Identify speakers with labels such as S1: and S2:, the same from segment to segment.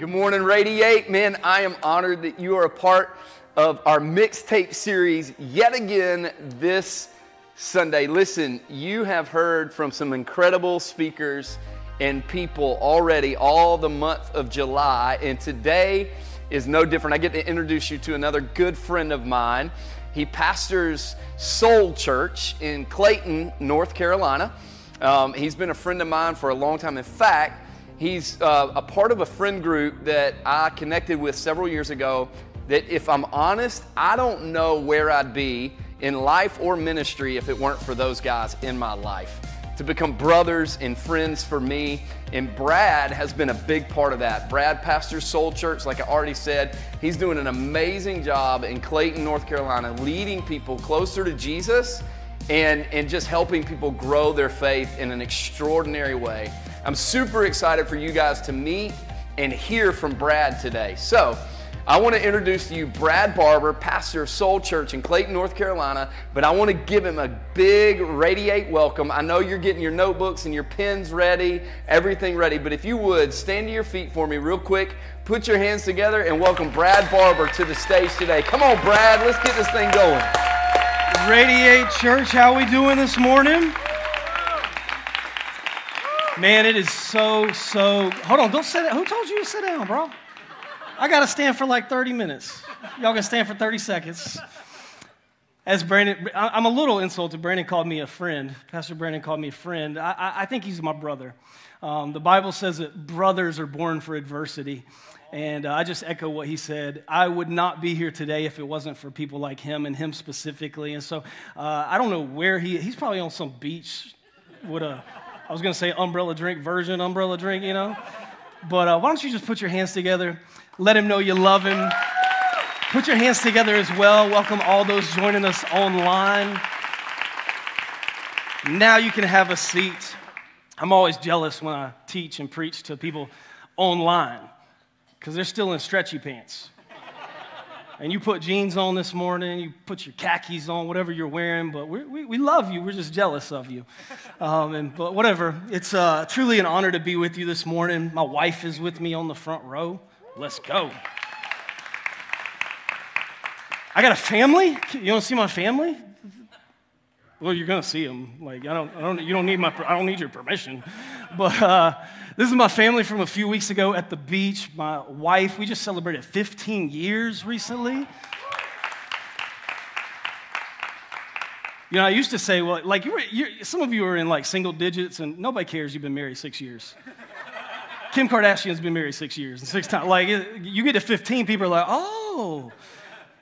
S1: Good morning, Radiate. Man, I am honored that you are a part of our mixtape series yet again this Sunday. Listen, you have heard from some incredible speakers and people already all the month of July, and today is no different. I get to introduce you to another good friend of mine. He pastors Soul Church in Clayton, North Carolina. Um, he's been a friend of mine for a long time. In fact, He's uh, a part of a friend group that I connected with several years ago. That, if I'm honest, I don't know where I'd be in life or ministry if it weren't for those guys in my life. To become brothers and friends for me. And Brad has been a big part of that. Brad pastors Soul Church, like I already said. He's doing an amazing job in Clayton, North Carolina, leading people closer to Jesus and, and just helping people grow their faith in an extraordinary way. I'm super excited for you guys to meet and hear from Brad today. So, I want to introduce to you Brad Barbour, pastor of Soul Church in Clayton, North Carolina, but I want to give him a big radiate welcome. I know you're getting your notebooks and your pens ready, everything ready, but if you would, stand to your feet for me real quick, put your hands together, and welcome Brad Barbour to the stage today. Come on, Brad, let's get this thing going.
S2: Radiate Church, how we doing this morning? Man, it is so, so. Hold on, don't sit down. Who told you to sit down, bro? I got to stand for like 30 minutes. Y'all can stand for 30 seconds. As Brandon, I'm a little insulted. Brandon called me a friend. Pastor Brandon called me a friend. I, I think he's my brother. Um, the Bible says that brothers are born for adversity. And uh, I just echo what he said. I would not be here today if it wasn't for people like him and him specifically. And so uh, I don't know where he, he's probably on some beach with a I was going to say umbrella drink version, umbrella drink, you know? But uh, why don't you just put your hands together? Let him know you love him. Put your hands together as well. Welcome all those joining us online. Now you can have a seat. I'm always jealous when I teach and preach to people online because they're still in stretchy pants and you put jeans on this morning, you put your khakis on, whatever you're wearing, but we we, love you. We're just jealous of you. Um, and, but whatever, it's uh, truly an honor to be with you this morning. My wife is with me on the front row. Let's go. I got a family. You want to see my family? Well, you're gonna see them. Like I don't, I don't. You don't need my. I don't need your permission. But uh, this is my family from a few weeks ago at the beach. My wife. We just celebrated 15 years recently. You know, I used to say, well, like you were, some of you are in like single digits, and nobody cares you've been married six years. Kim Kardashian's been married six years and six times. Like you get to 15, people are like, oh.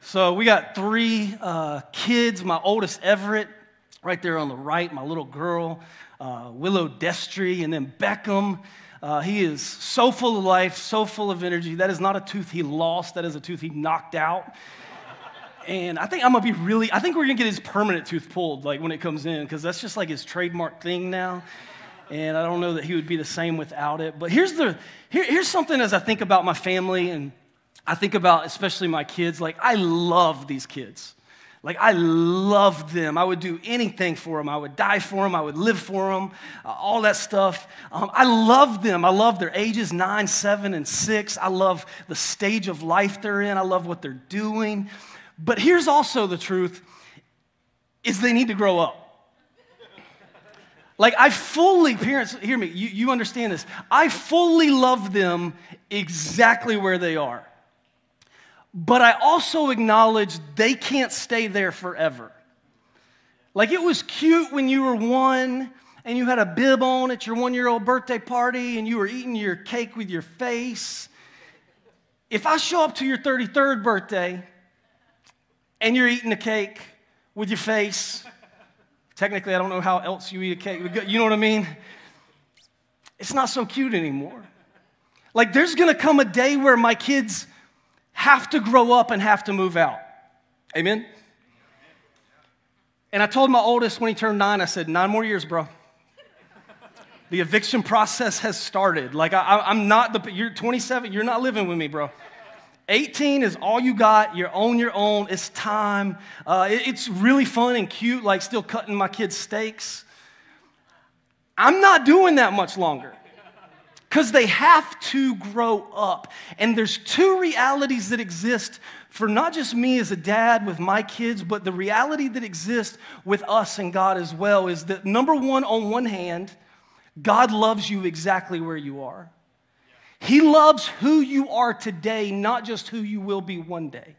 S2: So we got three uh, kids. My oldest Everett right there on the right, my little girl, uh, Willow Destry, and then Beckham. Uh, he is so full of life, so full of energy. That is not a tooth he lost, that is a tooth he knocked out. And I think I'm gonna be really, I think we're gonna get his permanent tooth pulled, like when it comes in, because that's just like his trademark thing now. And I don't know that he would be the same without it. But here's the, here, here's something as I think about my family and I think about especially my kids. Like, I love these kids. Like, I loved them. I would do anything for them. I would die for them. I would live for them, uh, all that stuff. Um, I love them. I love their ages nine, seven, and six. I love the stage of life they're in. I love what they're doing. But here's also the truth is they need to grow up. Like, I fully, parents, hear me, you, you understand this. I fully love them exactly where they are but I also acknowledge they can't stay there forever. Like it was cute when you were one and you had a bib on at your one year old birthday party and you were eating your cake with your face. If I show up to your 33rd birthday and you're eating a cake with your face, technically, I don't know how else you eat a cake, you know what I mean? It's not so cute anymore. Like, there's gonna come a day where my kids have to grow up and have to move out. Amen? And I told my oldest when he turned nine, I said, Nine more years, bro. The eviction process has started. Like, I, am not the, you're 27, you're not living with me, bro. 18 is all you got. You're on your own. It's time. Uh, it, it's really fun and cute, like still cutting my kids' steaks. I'm not doing that much longer. Because they have to grow up. And there's two realities that exist for not just me as a dad with my kids, but the reality that exists with us and God as well is that number one, on one hand, God loves you exactly where you are. He loves who you are today, not just who you will be one day.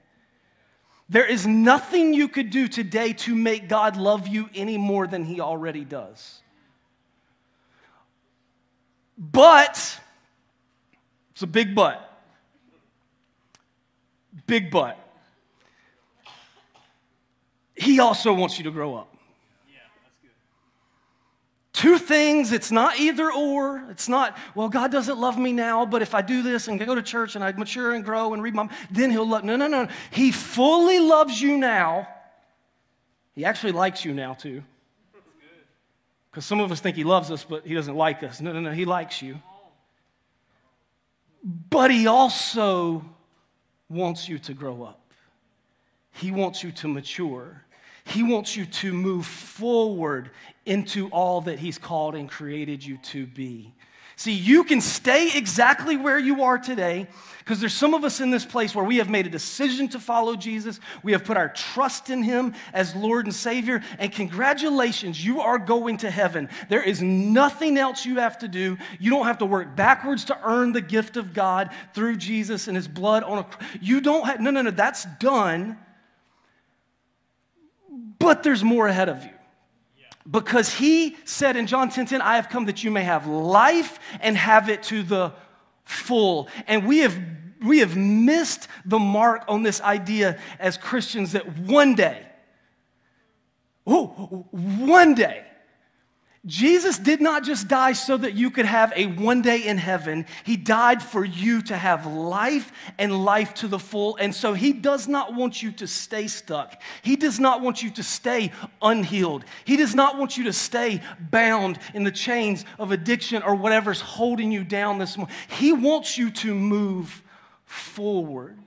S2: There is nothing you could do today to make God love you any more than He already does. But, it's a big but. Big but. He also wants you to grow up. Yeah, that's good. Two things, it's not either or. It's not, well, God doesn't love me now, but if I do this and go to church and I mature and grow and read my, then he'll love. No, no, no. He fully loves you now. He actually likes you now, too. Because some of us think he loves us, but he doesn't like us. No, no, no. He likes you. But he also wants you to grow up, he wants you to mature. He wants you to move forward into all that He's called and created you to be. See, you can stay exactly where you are today because there's some of us in this place where we have made a decision to follow Jesus. We have put our trust in Him as Lord and Savior. And congratulations, you are going to heaven. There is nothing else you have to do. You don't have to work backwards to earn the gift of God through Jesus and His blood on a You don't have, no, no, no, that's done but there's more ahead of you. Because he said in John 10 10, I have come that you may have life and have it to the full. And we have we have missed the mark on this idea as Christians that one day, oh, one day, Jesus did not just die so that you could have a one day in heaven. He died for you to have life and life to the full. And so he does not want you to stay stuck. He does not want you to stay unhealed. He does not want you to stay bound in the chains of addiction or whatever's holding you down this morning. He wants you to move forward.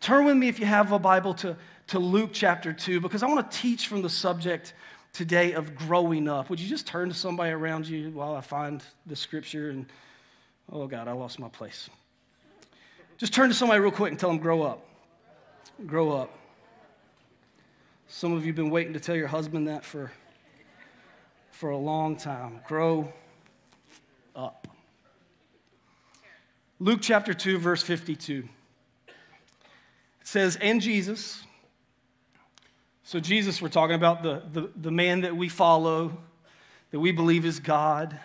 S2: Turn with me if you have a Bible to, to Luke chapter 2 because I want to teach from the subject today of growing up. Would you just turn to somebody around you while I find the scripture? And oh God, I lost my place. Just turn to somebody real quick and tell them, grow up. Grow up. Some of you have been waiting to tell your husband that for, for a long time. Grow up. Luke chapter 2, verse 52. It says, And Jesus, so, Jesus, we're talking about the, the, the man that we follow, that we believe is God,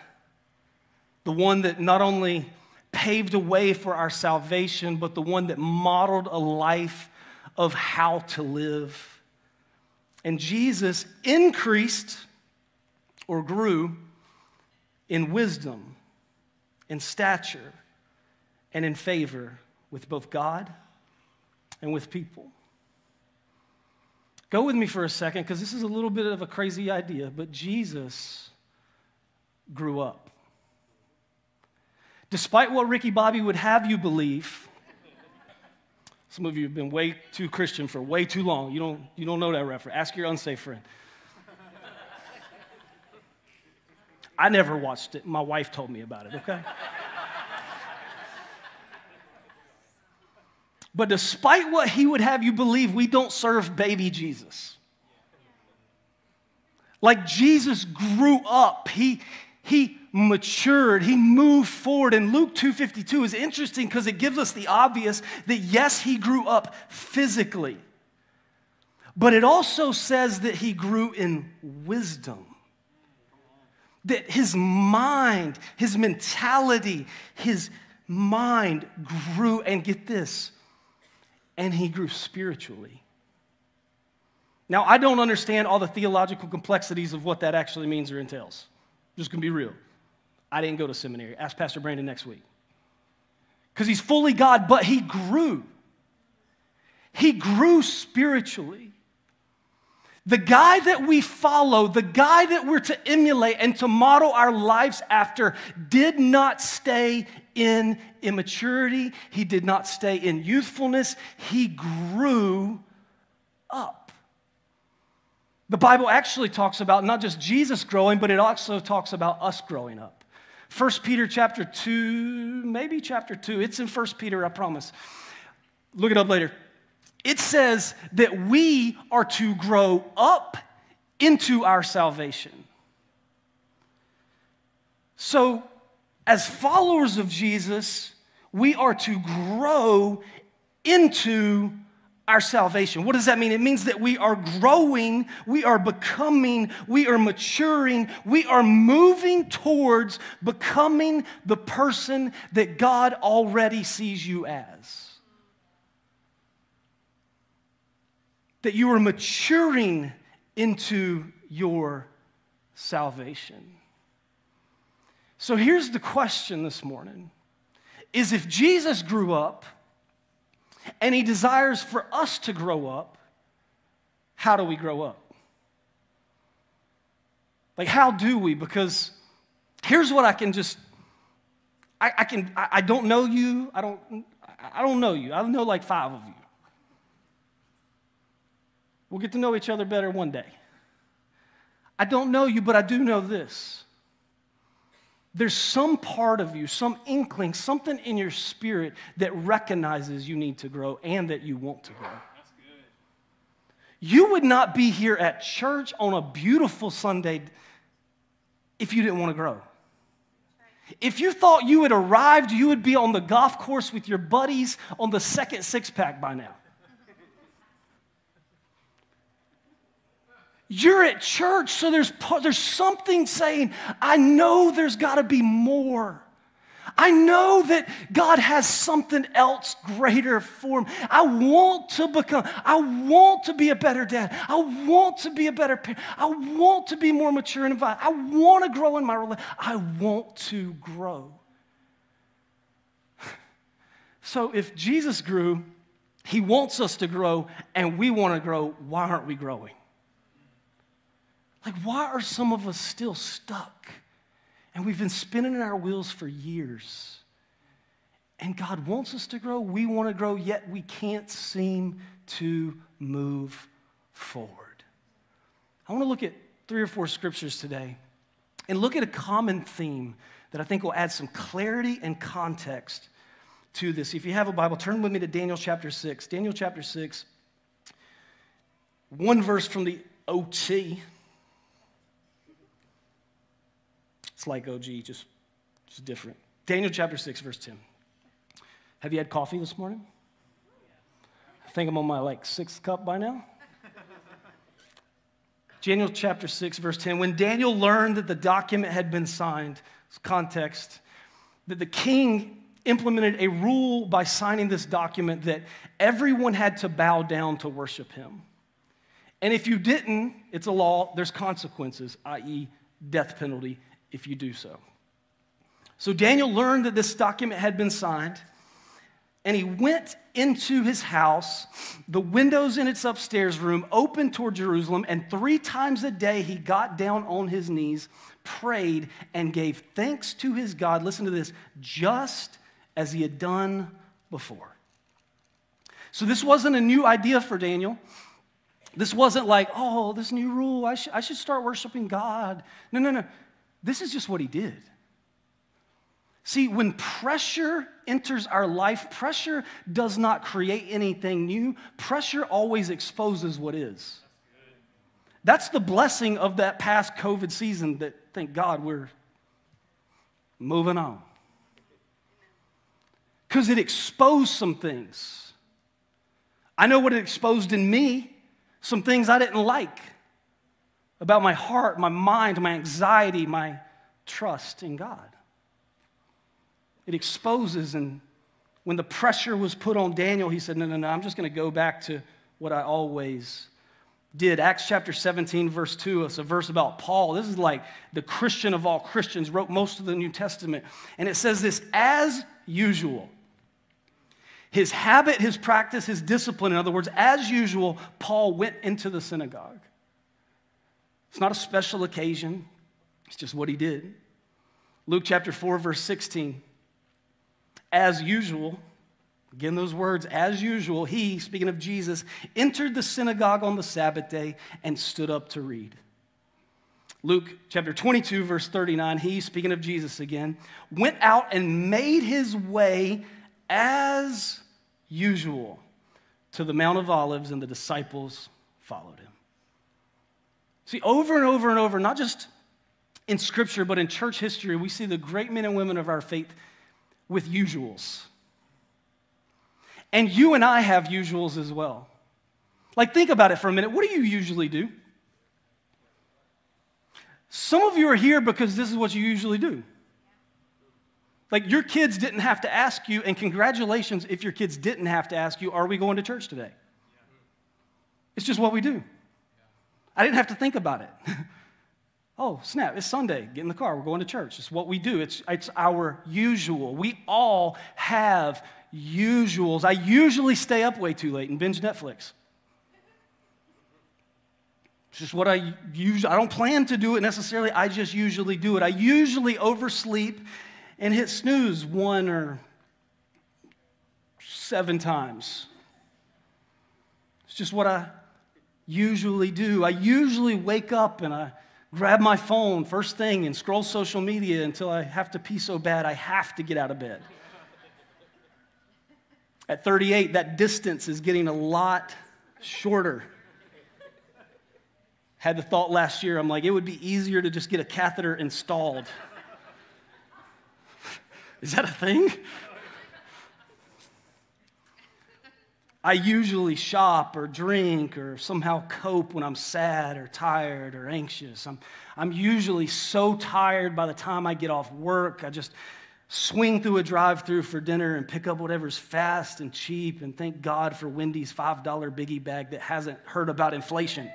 S2: the one that not only paved a way for our salvation, but the one that modeled a life of how to live. And Jesus increased or grew in wisdom, in stature, and in favor with both God and with people. Go with me for a second because this is a little bit of a crazy idea, but Jesus grew up. Despite what Ricky Bobby would have you believe, some of you have been way too Christian for way too long. You don't, you don't know that reference. Ask your unsafe friend. I never watched it. My wife told me about it, okay? But despite what he would have you believe, we don't serve baby Jesus. Like Jesus grew up, he, he matured, he moved forward. And Luke 2:52 is interesting because it gives us the obvious that yes, he grew up physically. But it also says that he grew in wisdom. That his mind, his mentality, his mind grew, and get this, and he grew spiritually. Now, I don't understand all the theological complexities of what that actually means or entails. I'm just gonna be real. I didn't go to seminary. Ask Pastor Brandon next week. Because he's fully God, but he grew. He grew spiritually. The guy that we follow, the guy that we're to emulate and to model our lives after, did not stay in immaturity. He did not stay in youthfulness. He grew up. The Bible actually talks about not just Jesus growing, but it also talks about us growing up. 1 Peter chapter 2, maybe chapter 2. It's in 1 Peter, I promise. Look it up later. It says that we are to grow up into our salvation. So, as followers of Jesus, we are to grow into our salvation. What does that mean? It means that we are growing, we are becoming, we are maturing, we are moving towards becoming the person that God already sees you as. That you are maturing into your salvation. So here's the question this morning is if Jesus grew up and he desires for us to grow up, how do we grow up? Like, how do we? Because here's what I can just, I, I can, I, I don't know you. I don't, I don't know you. I know like five of you. We'll get to know each other better one day. I don't know you, but I do know this. There's some part of you, some inkling, something in your spirit that recognizes you need to grow and that you want to grow. You would not be here at church on a beautiful Sunday if you didn't want to grow. If you thought you had arrived, you would be on the golf course with your buddies on the second six pack by now. You're at church, so there's, there's something saying, I know there's got to be more. I know that God has something else greater for me. I want to become, I want to be a better dad. I want to be a better parent. I want to be more mature and involved. I want to grow in my relationship. I want to grow. So if Jesus grew, he wants us to grow, and we want to grow. Why aren't we growing? Like, why are some of us still stuck? And we've been spinning in our wheels for years. And God wants us to grow. We want to grow, yet we can't seem to move forward. I want to look at three or four scriptures today and look at a common theme that I think will add some clarity and context to this. If you have a Bible, turn with me to Daniel chapter 6. Daniel chapter 6, one verse from the OT. It's like OG, just, just different. Daniel chapter 6, verse 10. Have you had coffee this morning? I think I'm on my like sixth cup by now. Daniel chapter 6, verse 10. When Daniel learned that the document had been signed, context, that the king implemented a rule by signing this document that everyone had to bow down to worship him. And if you didn't, it's a law, there's consequences, i.e., death penalty if you do so. So Daniel learned that this document had been signed, and he went into his house. The windows in its upstairs room opened toward Jerusalem, and three times a day he got down on his knees, prayed, and gave thanks to his God. Listen to this just as he had done before. So, this wasn't a new idea for Daniel. This wasn't like, oh, this new rule, I, sh- I should start worshiping God. No, no, no. This is just what he did. See, when pressure enters our life, pressure does not create anything new. Pressure always exposes what is. That's the blessing of that past COVID season that, thank God, we're moving on. Because it exposed some things. I know what it exposed in me, some things I didn't like about my heart, my mind, my anxiety, my trust in God. It exposes, and when the pressure was put on Daniel, he said, No, no, no, I'm just going to go back to what I always did. Acts chapter 17, verse 2, it's a verse about Paul. This is like the Christian of all Christians, wrote most of the New Testament. And it says this as usual. His habit, his practice, his discipline, in other words, as usual, Paul went into the synagogue. It's not a special occasion, it's just what he did. Luke chapter 4, verse 16. As usual, again, those words, as usual, he, speaking of Jesus, entered the synagogue on the Sabbath day and stood up to read. Luke chapter 22, verse 39, he, speaking of Jesus again, went out and made his way as usual to the Mount of Olives, and the disciples followed him. See, over and over and over, not just in scripture, but in church history, we see the great men and women of our faith with usuals. And you and I have usuals as well. Like, think about it for a minute. What do you usually do? Some of you are here because this is what you usually do. Like, your kids didn't have to ask you, and congratulations if your kids didn't have to ask you, Are we going to church today? It's just what we do. I didn't have to think about it. oh, snap, it's Sunday. Get in the car. We're going to church. It's what we do, it's, it's our usual. We all have usuals. I usually stay up way too late and binge Netflix. It's just what I usually, I don't plan to do it necessarily, I just usually do it. I usually oversleep and hit snooze one or seven times. It's just what I usually do. I usually wake up and I grab my phone first thing and scroll social media until I have to pee so bad I have to get out of bed. At 38, that distance is getting a lot shorter. Had the thought last year, I'm like, it would be easier to just get a catheter installed. Is that a thing? I usually shop or drink or somehow cope when I'm sad or tired or anxious. I'm, I'm usually so tired by the time I get off work. I just swing through a drive through for dinner and pick up whatever's fast and cheap and thank God for Wendy's $5 biggie bag that hasn't heard about inflation.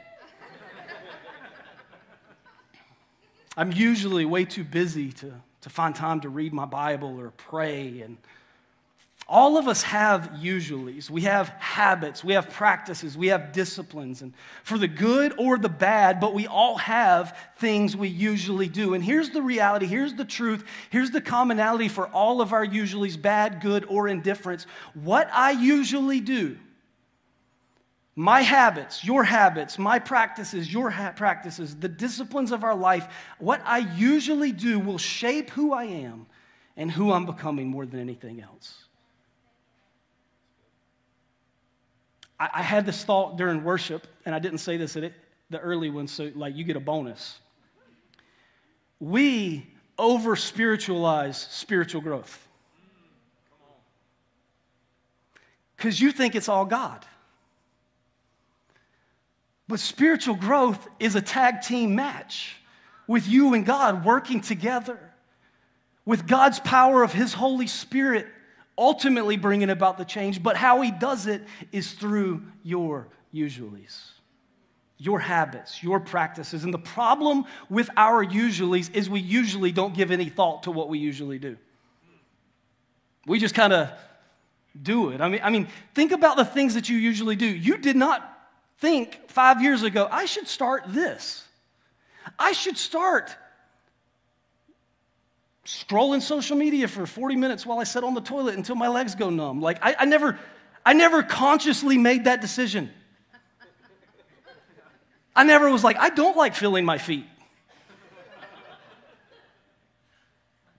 S2: I'm usually way too busy to, to find time to read my Bible or pray. And all of us have usuallys. We have habits, we have practices, we have disciplines, and for the good or the bad, but we all have things we usually do. And here's the reality, here's the truth, here's the commonality for all of our usuallys, bad, good, or indifference. What I usually do my habits, your habits, my practices, your ha- practices, the disciplines of our life, what I usually do will shape who I am and who I'm becoming more than anything else. I, I had this thought during worship, and I didn't say this at it, the early one, so like you get a bonus. We over spiritualize spiritual growth because you think it's all God. But spiritual growth is a tag team match with you and God working together, with God's power of His Holy Spirit ultimately bringing about the change. But how He does it is through your usuallys, your habits, your practices. And the problem with our usuallys is we usually don't give any thought to what we usually do. We just kind of do it. I mean, I mean, think about the things that you usually do. You did not think five years ago, I should start this. I should start scrolling social media for 40 minutes while I sit on the toilet until my legs go numb. Like, I, I never, I never consciously made that decision. I never was like, I don't like feeling my feet.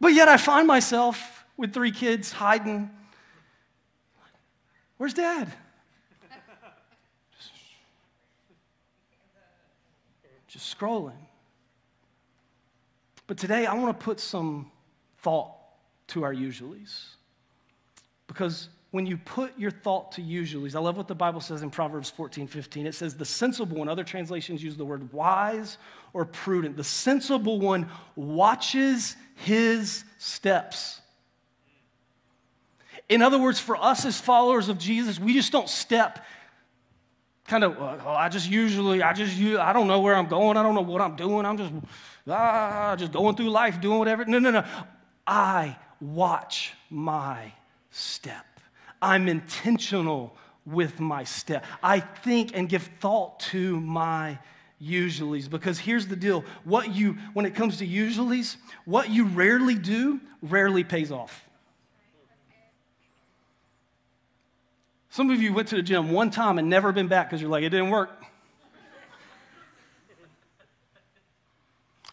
S2: But yet I find myself with three kids hiding. Where's dad? just scrolling. But today, I want to put some thought to our usuallys. Because when you put your thought to usuallys, I love what the Bible says in Proverbs 14, 15. It says, The sensible one, other translations use the word wise or prudent. The sensible one watches his steps. In other words, for us as followers of Jesus, we just don't step kind of, oh, I just usually, I just, I don't know where I'm going. I don't know what I'm doing. I'm just, ah, just going through life, doing whatever. No, no, no. I watch my step. I'm intentional with my step. I think and give thought to my usuallys because here's the deal what you when it comes to usuallys what you rarely do rarely pays off Some of you went to the gym one time and never been back because you're like, it didn't work.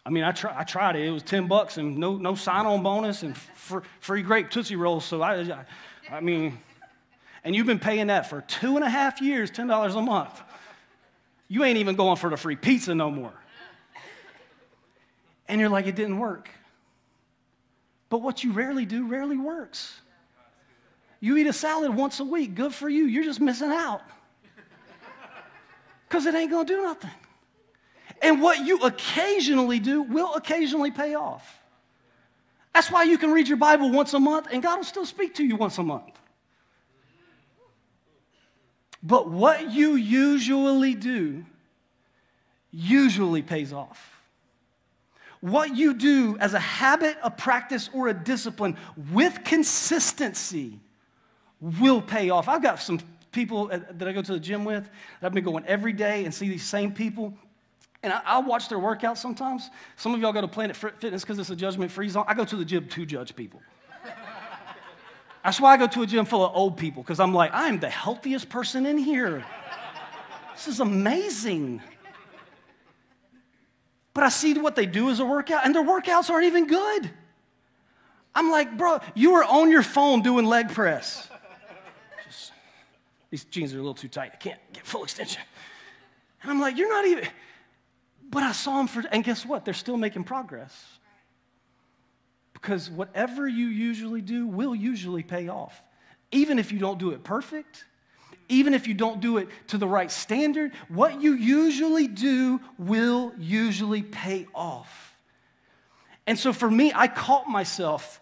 S2: I mean, I, try, I tried it. It was 10 bucks and no, no sign on bonus and fr- free grape Tootsie Rolls. So I, I, I mean, and you've been paying that for two and a half years, $10 a month. You ain't even going for the free pizza no more. And you're like, it didn't work. But what you rarely do rarely works. You eat a salad once a week, good for you. You're just missing out. Because it ain't going to do nothing. And what you occasionally do will occasionally pay off. That's why you can read your Bible once a month and God will still speak to you once a month. But what you usually do usually pays off. What you do as a habit, a practice, or a discipline with consistency will pay off. I've got some people that I go to the gym with that I've been going every day and see these same people. And I, will watch their workouts sometimes. Some of y'all go to Planet Fitness because it's a judgment free zone. I go to the gym to judge people. That's why I go to a gym full of old people because I'm like, I'm the healthiest person in here. This is amazing. But I see what they do as a workout, and their workouts aren't even good. I'm like, bro, you are on your phone doing leg press. Just, these jeans are a little too tight. I can't get full extension. And I'm like, you're not even. But I saw them for, and guess what? They're still making progress. Because whatever you usually do will usually pay off. Even if you don't do it perfect, even if you don't do it to the right standard, what you usually do will usually pay off. And so for me, I caught myself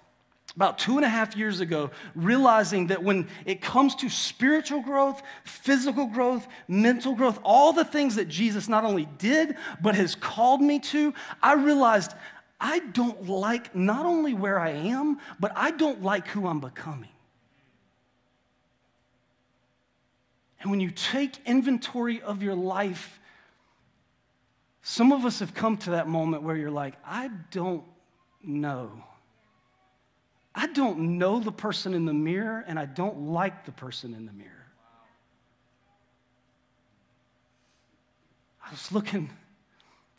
S2: about two and a half years ago, realizing that when it comes to spiritual growth, physical growth, mental growth, all the things that Jesus not only did, but has called me to, I realized I don't like not only where I am, but I don't like who I'm becoming. And when you take inventory of your life, some of us have come to that moment where you're like, I don't know. I don't know the person in the mirror, and I don't like the person in the mirror. I was looking,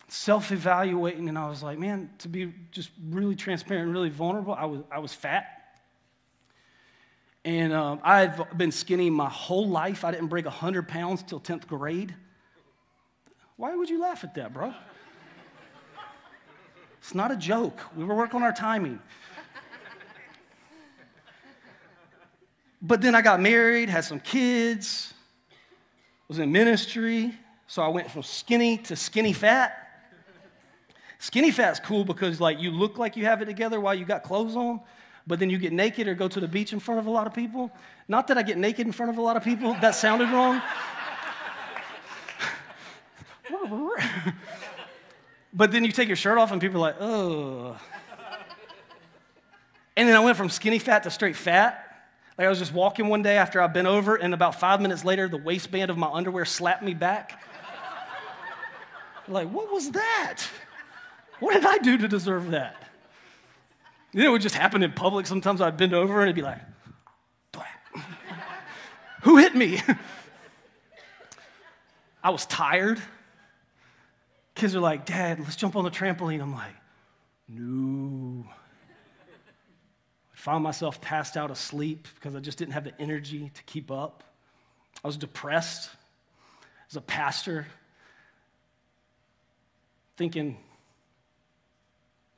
S2: self evaluating, and I was like, man, to be just really transparent, and really vulnerable, I was, I was fat. And um, I've been skinny my whole life. I didn't break 100 pounds till 10th grade. Why would you laugh at that, bro? It's not a joke. We were working on our timing. But then I got married, had some kids, was in ministry, so I went from skinny to skinny fat. Skinny fat's cool because like you look like you have it together while you got clothes on, but then you get naked or go to the beach in front of a lot of people. Not that I get naked in front of a lot of people, that sounded wrong. but then you take your shirt off and people are like, oh. And then I went from skinny fat to straight fat. Like I was just walking one day after I'd been over, and about five minutes later, the waistband of my underwear slapped me back. like, what was that? What did I do to deserve that? You know, it would just happen in public. Sometimes I'd bend over and it'd be like, who hit me? I was tired. Kids are like, Dad, let's jump on the trampoline. I'm like, no found myself passed out asleep because I just didn't have the energy to keep up. I was depressed as a pastor, thinking,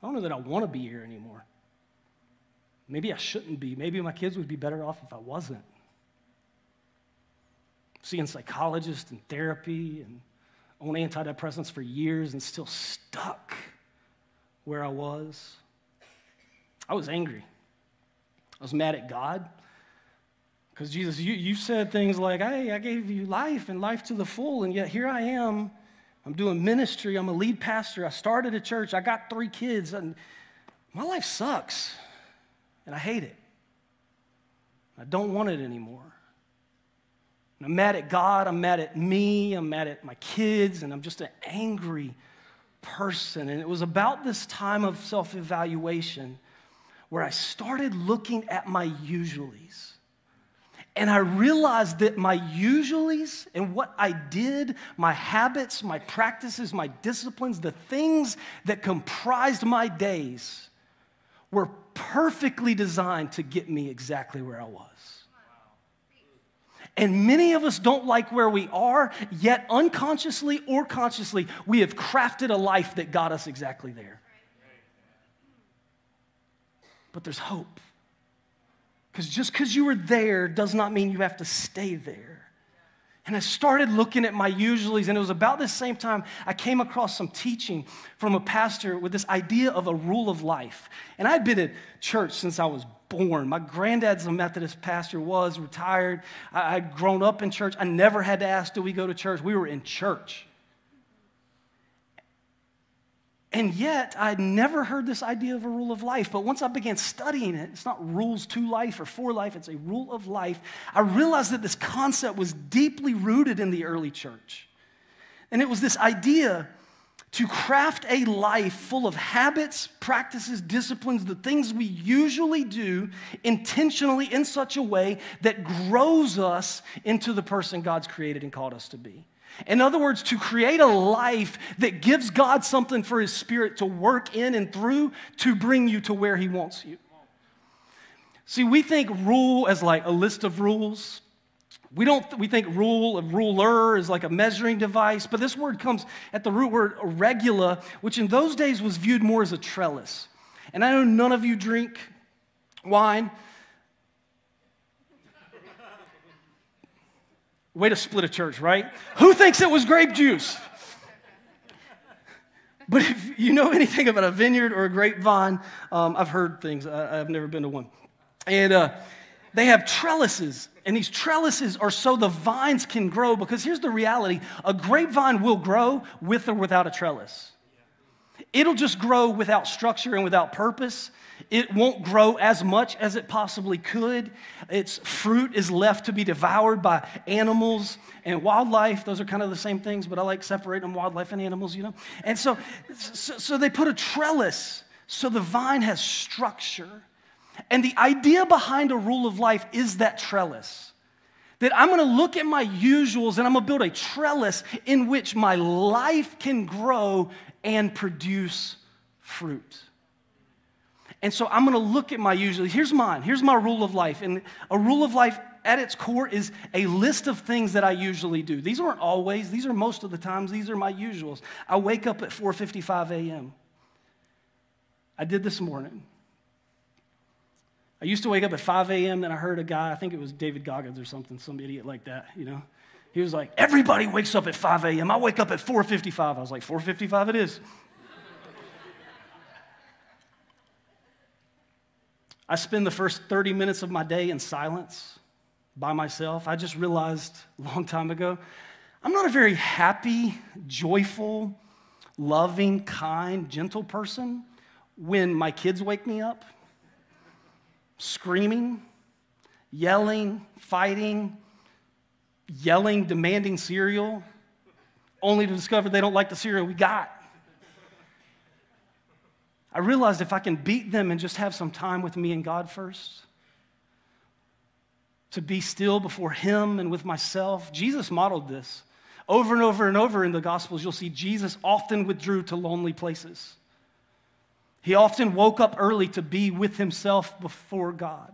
S2: I don't know that I want to be here anymore. Maybe I shouldn't be. Maybe my kids would be better off if I wasn't. Seeing psychologists and therapy and on antidepressants for years and still stuck where I was. I was angry. I was mad at God. Because Jesus, you, you said things like, hey, I gave you life and life to the full, and yet here I am. I'm doing ministry. I'm a lead pastor. I started a church. I got three kids, and my life sucks, and I hate it. I don't want it anymore. And I'm mad at God. I'm mad at me. I'm mad at my kids, and I'm just an angry person. And it was about this time of self evaluation where I started looking at my usualies. And I realized that my usuallys and what I did, my habits, my practices, my disciplines, the things that comprised my days were perfectly designed to get me exactly where I was. And many of us don't like where we are, yet unconsciously or consciously, we have crafted a life that got us exactly there. But there's hope. Because just because you were there does not mean you have to stay there. And I started looking at my usuallys, and it was about this same time I came across some teaching from a pastor with this idea of a rule of life. And I'd been at church since I was born. My granddad's a Methodist pastor, was retired. I, would grown up in church. I never had to ask, Do we go to church? We were in church. And yet, I'd never heard this idea of a rule of life. But once I began studying it, it's not rules to life or for life, it's a rule of life. I realized that this concept was deeply rooted in the early church. And it was this idea to craft a life full of habits, practices, disciplines, the things we usually do intentionally in such a way that grows us into the person God's created and called us to be. In other words, to create a life that gives God something for His Spirit to work in and through to bring you to where He wants you. See, we think rule as like a list of rules. We don't we think rule, a ruler is like a measuring device, but this word comes at the root word regula, which in those days was viewed more as a trellis. And I know none of you drink wine, Way to split a church, right? Who thinks it was grape juice? But if you know anything about a vineyard or a grapevine, um, I've heard things. I, have never been to one. And uh, they have trellises, and these trellises are so the vines can grow. Because here's the reality a grapevine will grow with or without a trellis. It'll just grow without structure and without purpose. It won't grow as much as it possibly could. Its fruit is left to be devoured by animals and wildlife. Those are kind of the same things, but I like separating wildlife and animals, you know? And so, so, so they put a trellis so the vine has structure. And the idea behind a rule of life is that trellis. That I'm gonna look at my usuals and I'm gonna build a trellis in which my life can grow and produce fruit. And so I'm gonna look at my usually, here's mine, here's my rule of life. And a rule of life at its core is a list of things that I usually do. These aren't always, these are most of the times, these are my usuals. I wake up at 4:55 a.m. I did this morning. I used to wake up at 5 a.m., then I heard a guy, I think it was David Goggins or something, some idiot like that, you know. He was like, everybody wakes up at 5 a.m. I wake up at 4:55. I was like, 4:55 it is. I spend the first 30 minutes of my day in silence by myself. I just realized a long time ago, I'm not a very happy, joyful, loving, kind, gentle person when my kids wake me up, screaming, yelling, fighting, yelling, demanding cereal, only to discover they don't like the cereal we got. I realized if I can beat them and just have some time with me and God first, to be still before Him and with myself. Jesus modeled this. Over and over and over in the Gospels, you'll see Jesus often withdrew to lonely places. He often woke up early to be with Himself before God,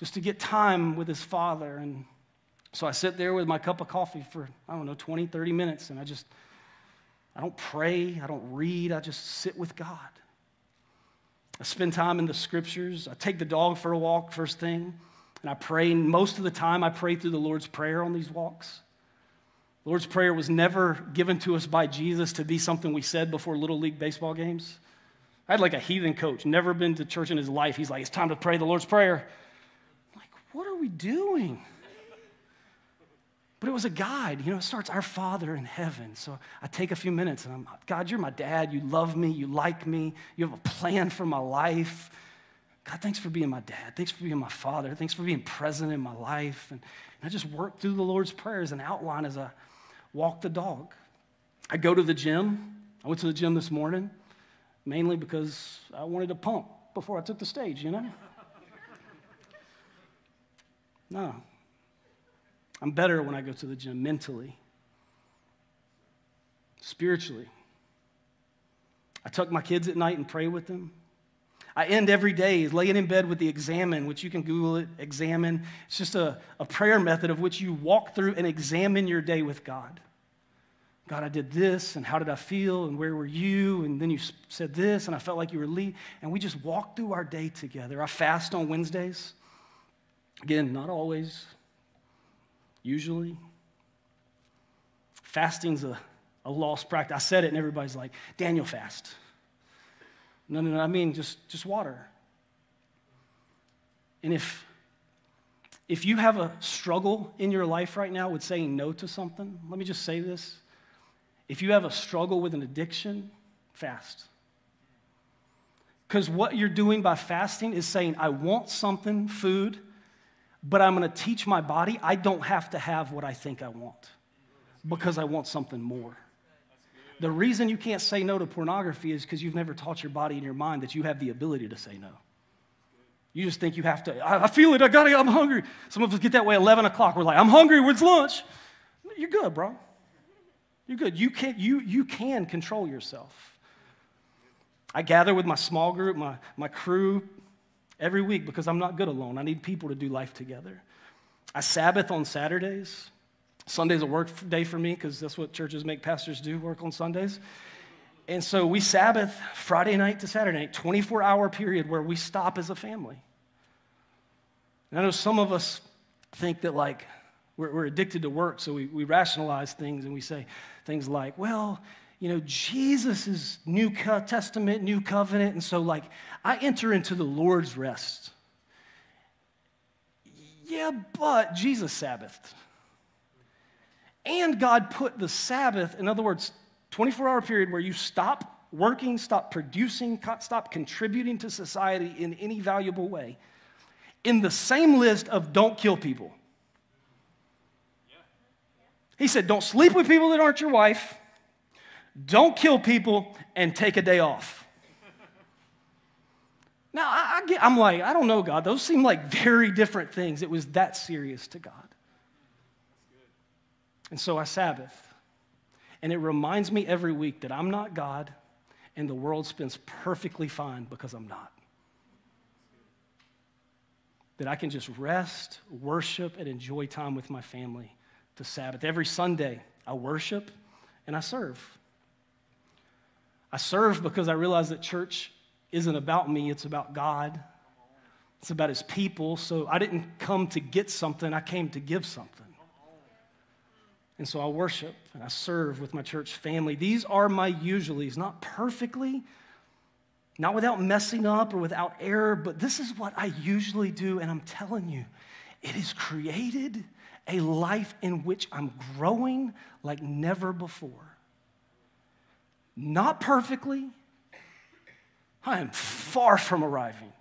S2: just to get time with His Father. And so I sit there with my cup of coffee for, I don't know, 20, 30 minutes, and I just I don't pray, I don't read, I just sit with God. I spend time in the scriptures. I take the dog for a walk first thing, and I pray. And most of the time, I pray through the Lord's Prayer on these walks. The Lord's Prayer was never given to us by Jesus to be something we said before Little League baseball games. I had like a heathen coach, never been to church in his life. He's like, it's time to pray the Lord's Prayer. I'm like, what are we doing? But it was a guide. You know, it starts, Our Father in heaven. So I take a few minutes and I'm, God, you're my dad. You love me. You like me. You have a plan for my life. God, thanks for being my dad. Thanks for being my father. Thanks for being present in my life. And, and I just work through the Lord's prayers and outline as I walk the dog. I go to the gym. I went to the gym this morning mainly because I wanted to pump before I took the stage, you know? No. I'm better when I go to the gym mentally, spiritually. I tuck my kids at night and pray with them. I end every day laying in bed with the examen, which you can Google it, examen. It's just a, a prayer method of which you walk through and examine your day with God. God, I did this, and how did I feel, and where were you? And then you said this, and I felt like you were lead. And we just walk through our day together. I fast on Wednesdays. Again, not always, usually. Fasting's a, a lost practice. I said it, and everybody's like, Daniel, fast. No, no, no, I mean just, just water. And if, if you have a struggle in your life right now with saying no to something, let me just say this. If you have a struggle with an addiction, fast. Because what you're doing by fasting is saying, I want something, food, but I'm going to teach my body I don't have to have what I think I want because I want something more. The reason you can't say no to pornography is because you've never taught your body and your mind that you have the ability to say no. You just think you have to, I, I feel it, I got it, I'm hungry. Some of us get that way 11 o'clock. We're like, I'm hungry, where's lunch? You're good, bro. You're good. You can, you, you can control yourself. I gather with my small group, my, my crew, every week because I'm not good alone. I need people to do life together. I Sabbath on Saturdays. Sunday's a work day for me because that's what churches make pastors do, work on Sundays. And so we Sabbath Friday night to Saturday night, 24 hour period where we stop as a family. And I know some of us think that like we're, we're addicted to work, so we, we rationalize things and we say things like, well, you know, Jesus is New Testament, New Covenant, and so like I enter into the Lord's rest. Yeah, but Jesus Sabbathed. And God put the Sabbath, in other words, 24 hour period where you stop working, stop producing, stop contributing to society in any valuable way, in the same list of don't kill people. He said, don't sleep with people that aren't your wife, don't kill people, and take a day off. Now, I, I get, I'm like, I don't know, God. Those seem like very different things. It was that serious to God. And so I Sabbath. And it reminds me every week that I'm not God and the world spins perfectly fine because I'm not. That I can just rest, worship, and enjoy time with my family to Sabbath. Every Sunday, I worship and I serve. I serve because I realize that church isn't about me, it's about God. It's about his people. So I didn't come to get something, I came to give something. And so I worship and I serve with my church family. These are my usuallys, not perfectly, not without messing up or without error, but this is what I usually do. And I'm telling you, it has created a life in which I'm growing like never before. Not perfectly, I am far from arriving.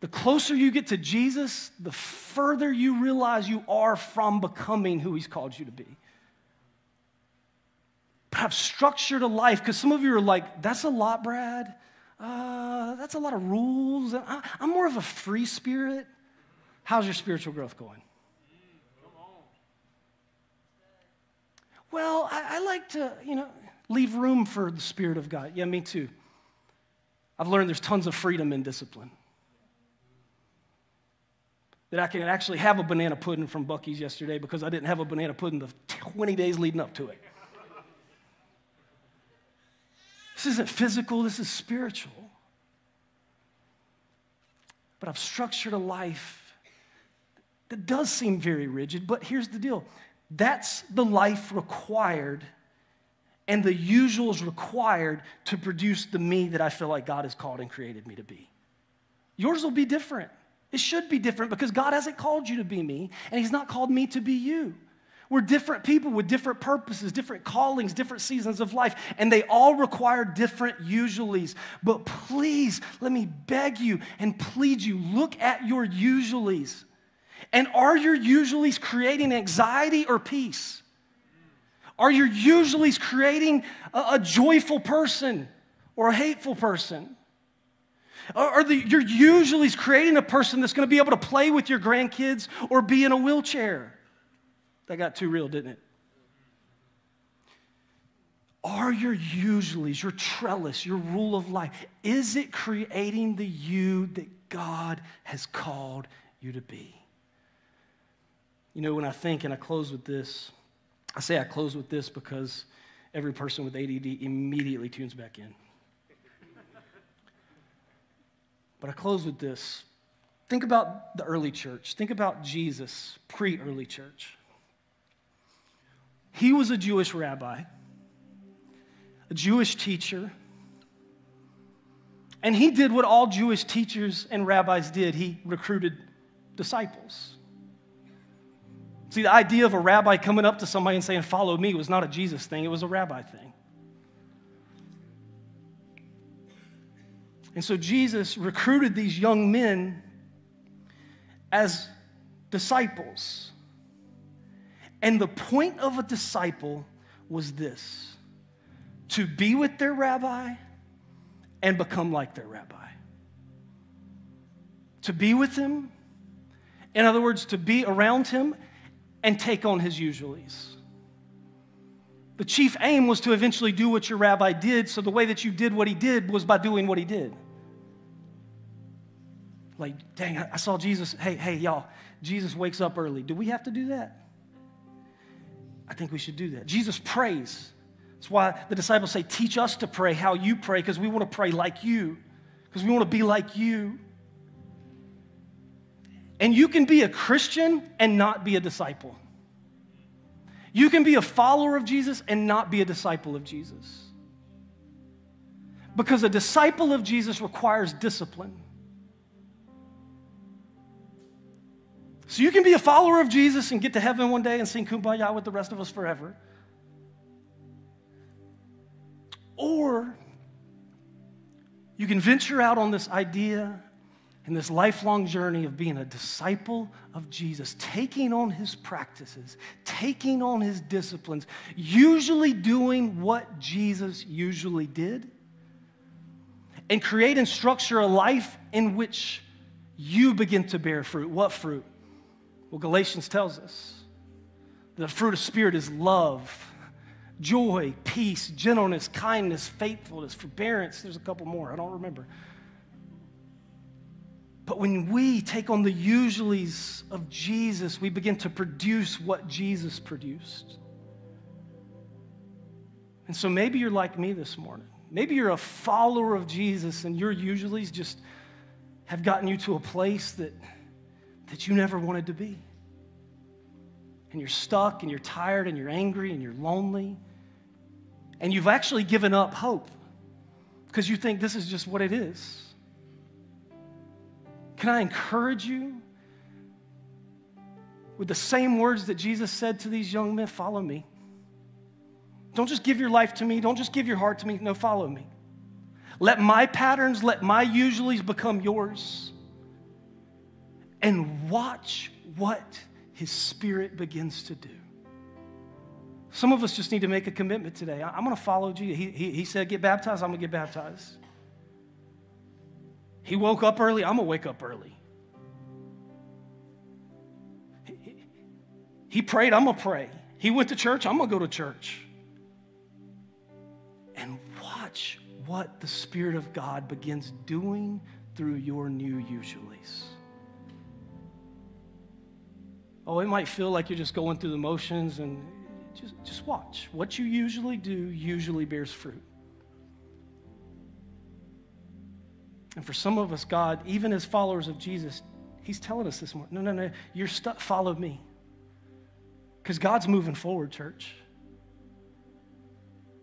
S2: The closer you get to Jesus, the further you realize you are from becoming who He's called you to be. But I've structured a life because some of you are like, that's a lot, Brad. Uh, that's a lot of rules. I, I'm more of a free spirit. How's your spiritual growth going? Well, I, I like to, you know, leave room for the Spirit of God. Yeah, me too. I've learned there's tons of freedom in discipline that I can actually have a banana pudding from Buc-ee's yesterday because I didn't have a banana pudding the 20 days leading up to it. This isn't physical, this is spiritual. But I've structured a life that does seem very rigid, but here's the deal that's the life required and the usuals required to produce the me that I feel like God has called and created me to be. Yours will be different. It should be different because God hasn't called you to be me, and He's not called me to be you. We're different people with different purposes, different callings, different seasons of life, and they all require different usuallys. But please, let me beg you and plead you look at your usuallys. And are your usuallys creating anxiety or peace? Are your usuallys creating a, a joyful person or a hateful person? Or, the, you're usually creating a person that's going to be able to play with your grandkids or be in a wheelchair. That got too real, didn't it? Are your usuallys, your trellis, your rule of life, is it creating the you that God has called you to be? You know, when I think, and I close with this, I say I close with this because every person with ADD immediately tunes back in. But I close with this. Think about the early church. Think about Jesus, pre early church. He was a Jewish rabbi, a Jewish teacher, and he did what all Jewish teachers and rabbis did he recruited disciples. See, the idea of a rabbi coming up to somebody and saying, Follow me, was not a Jesus thing, it was a rabbi thing. And so Jesus recruited these young men as disciples. And the point of a disciple was this to be with their rabbi and become like their rabbi. To be with him, in other words, to be around him and take on his usuallys. The chief aim was to eventually do what your rabbi did, so the way that you did what he did was by doing what he did. Like, dang, I saw Jesus. Hey, hey, y'all, Jesus wakes up early. Do we have to do that? I think we should do that. Jesus prays. That's why the disciples say, Teach us to pray how you pray, because we want to pray like you, because we want to be like you. And you can be a Christian and not be a disciple. You can be a follower of Jesus and not be a disciple of Jesus. Because a disciple of Jesus requires discipline. So you can be a follower of Jesus and get to heaven one day and sing kumbaya with the rest of us forever. Or you can venture out on this idea and this lifelong journey of being a disciple of Jesus, taking on his practices, taking on his disciplines, usually doing what Jesus usually did, and create and structure a life in which you begin to bear fruit. What fruit? Well, Galatians tells us the fruit of Spirit is love, joy, peace, gentleness, kindness, faithfulness, forbearance. There's a couple more, I don't remember. But when we take on the usuallys of Jesus, we begin to produce what Jesus produced. And so maybe you're like me this morning. Maybe you're a follower of Jesus and your usuallys just have gotten you to a place that that you never wanted to be. And you're stuck and you're tired and you're angry and you're lonely. And you've actually given up hope because you think this is just what it is. Can I encourage you with the same words that Jesus said to these young men follow me? Don't just give your life to me, don't just give your heart to me. No, follow me. Let my patterns, let my usuallys become yours and watch what His Spirit begins to do. Some of us just need to make a commitment today. I'm going to follow Jesus. He, he, he said, Get baptized, I'm going to get baptized. He woke up early, I'm going to wake up early. He, prayed, I'm going to pray. He went to church, I'm going to go to church. And watch what the Spirit of God begins doing through your new usuallys. Oh, it might feel like you're just going through the motions and just, just watch. What you usually do usually bears fruit. And for some of us, God, even as followers of Jesus, He's telling us this morning no, no, no, you're stuck, follow me. Because God's moving forward, church.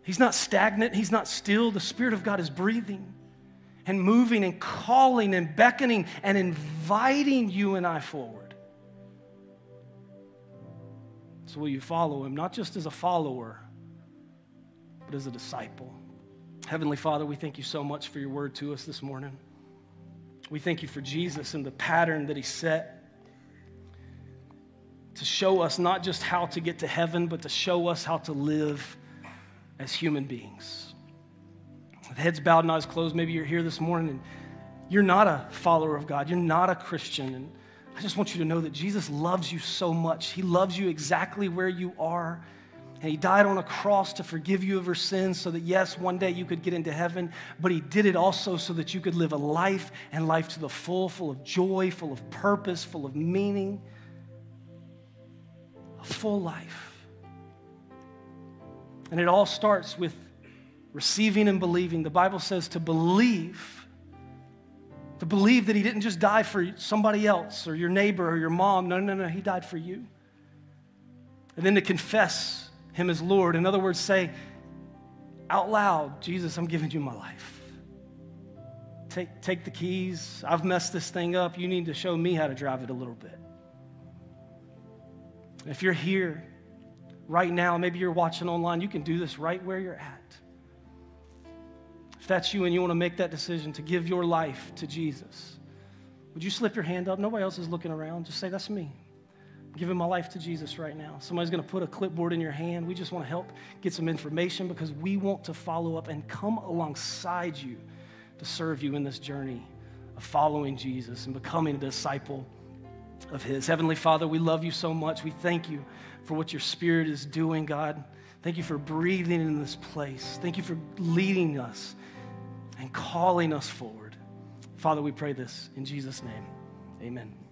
S2: He's not stagnant, He's not still. The Spirit of God is breathing and moving and calling and beckoning and inviting you and I forward. So, will you follow him, not just as a follower, but as a disciple? Heavenly Father, we thank you so much for your word to us this morning. We thank you for Jesus and the pattern that he set to show us not just how to get to heaven, but to show us how to live as human beings. With heads bowed and eyes closed, maybe you're here this morning and you're not a follower of God, you're not a Christian. And I just want you to know that Jesus loves you so much. He loves you exactly where you are. And he died on a cross to forgive you of your sins so that, yes, one day you could get into heaven, but he did it also so that you could live a life and life to the full, full of joy, full of purpose, full of meaning. A full life. And it all starts with receiving and believing. The Bible says to believe, to believe that he didn't just die for somebody else or your neighbor or your mom. No, no, no, he died for you. And then to confess him as Lord. In other words, say out loud, Jesus, I'm giving you my life. Take, take the keys. I've messed this thing up. You need to show me how to drive it a little bit. if you're here right now, maybe you're watching online, you can do this right where you're at. If that's you and you want to make that decision to give your life to Jesus, would you slip your hand up? Nobody else is looking around. Just say, That's me giving my life to Jesus right now. Somebody's going to put a clipboard in your hand. We just want to help get some information because we want to follow up and come alongside you to serve you in this journey of following Jesus and becoming a disciple of His. Heavenly Father, we love you so much. We thank you for what your Spirit is doing, God. Thank you for breathing in this place. Thank you for leading us and calling us forward. Father, we pray this in Jesus' name. Amen.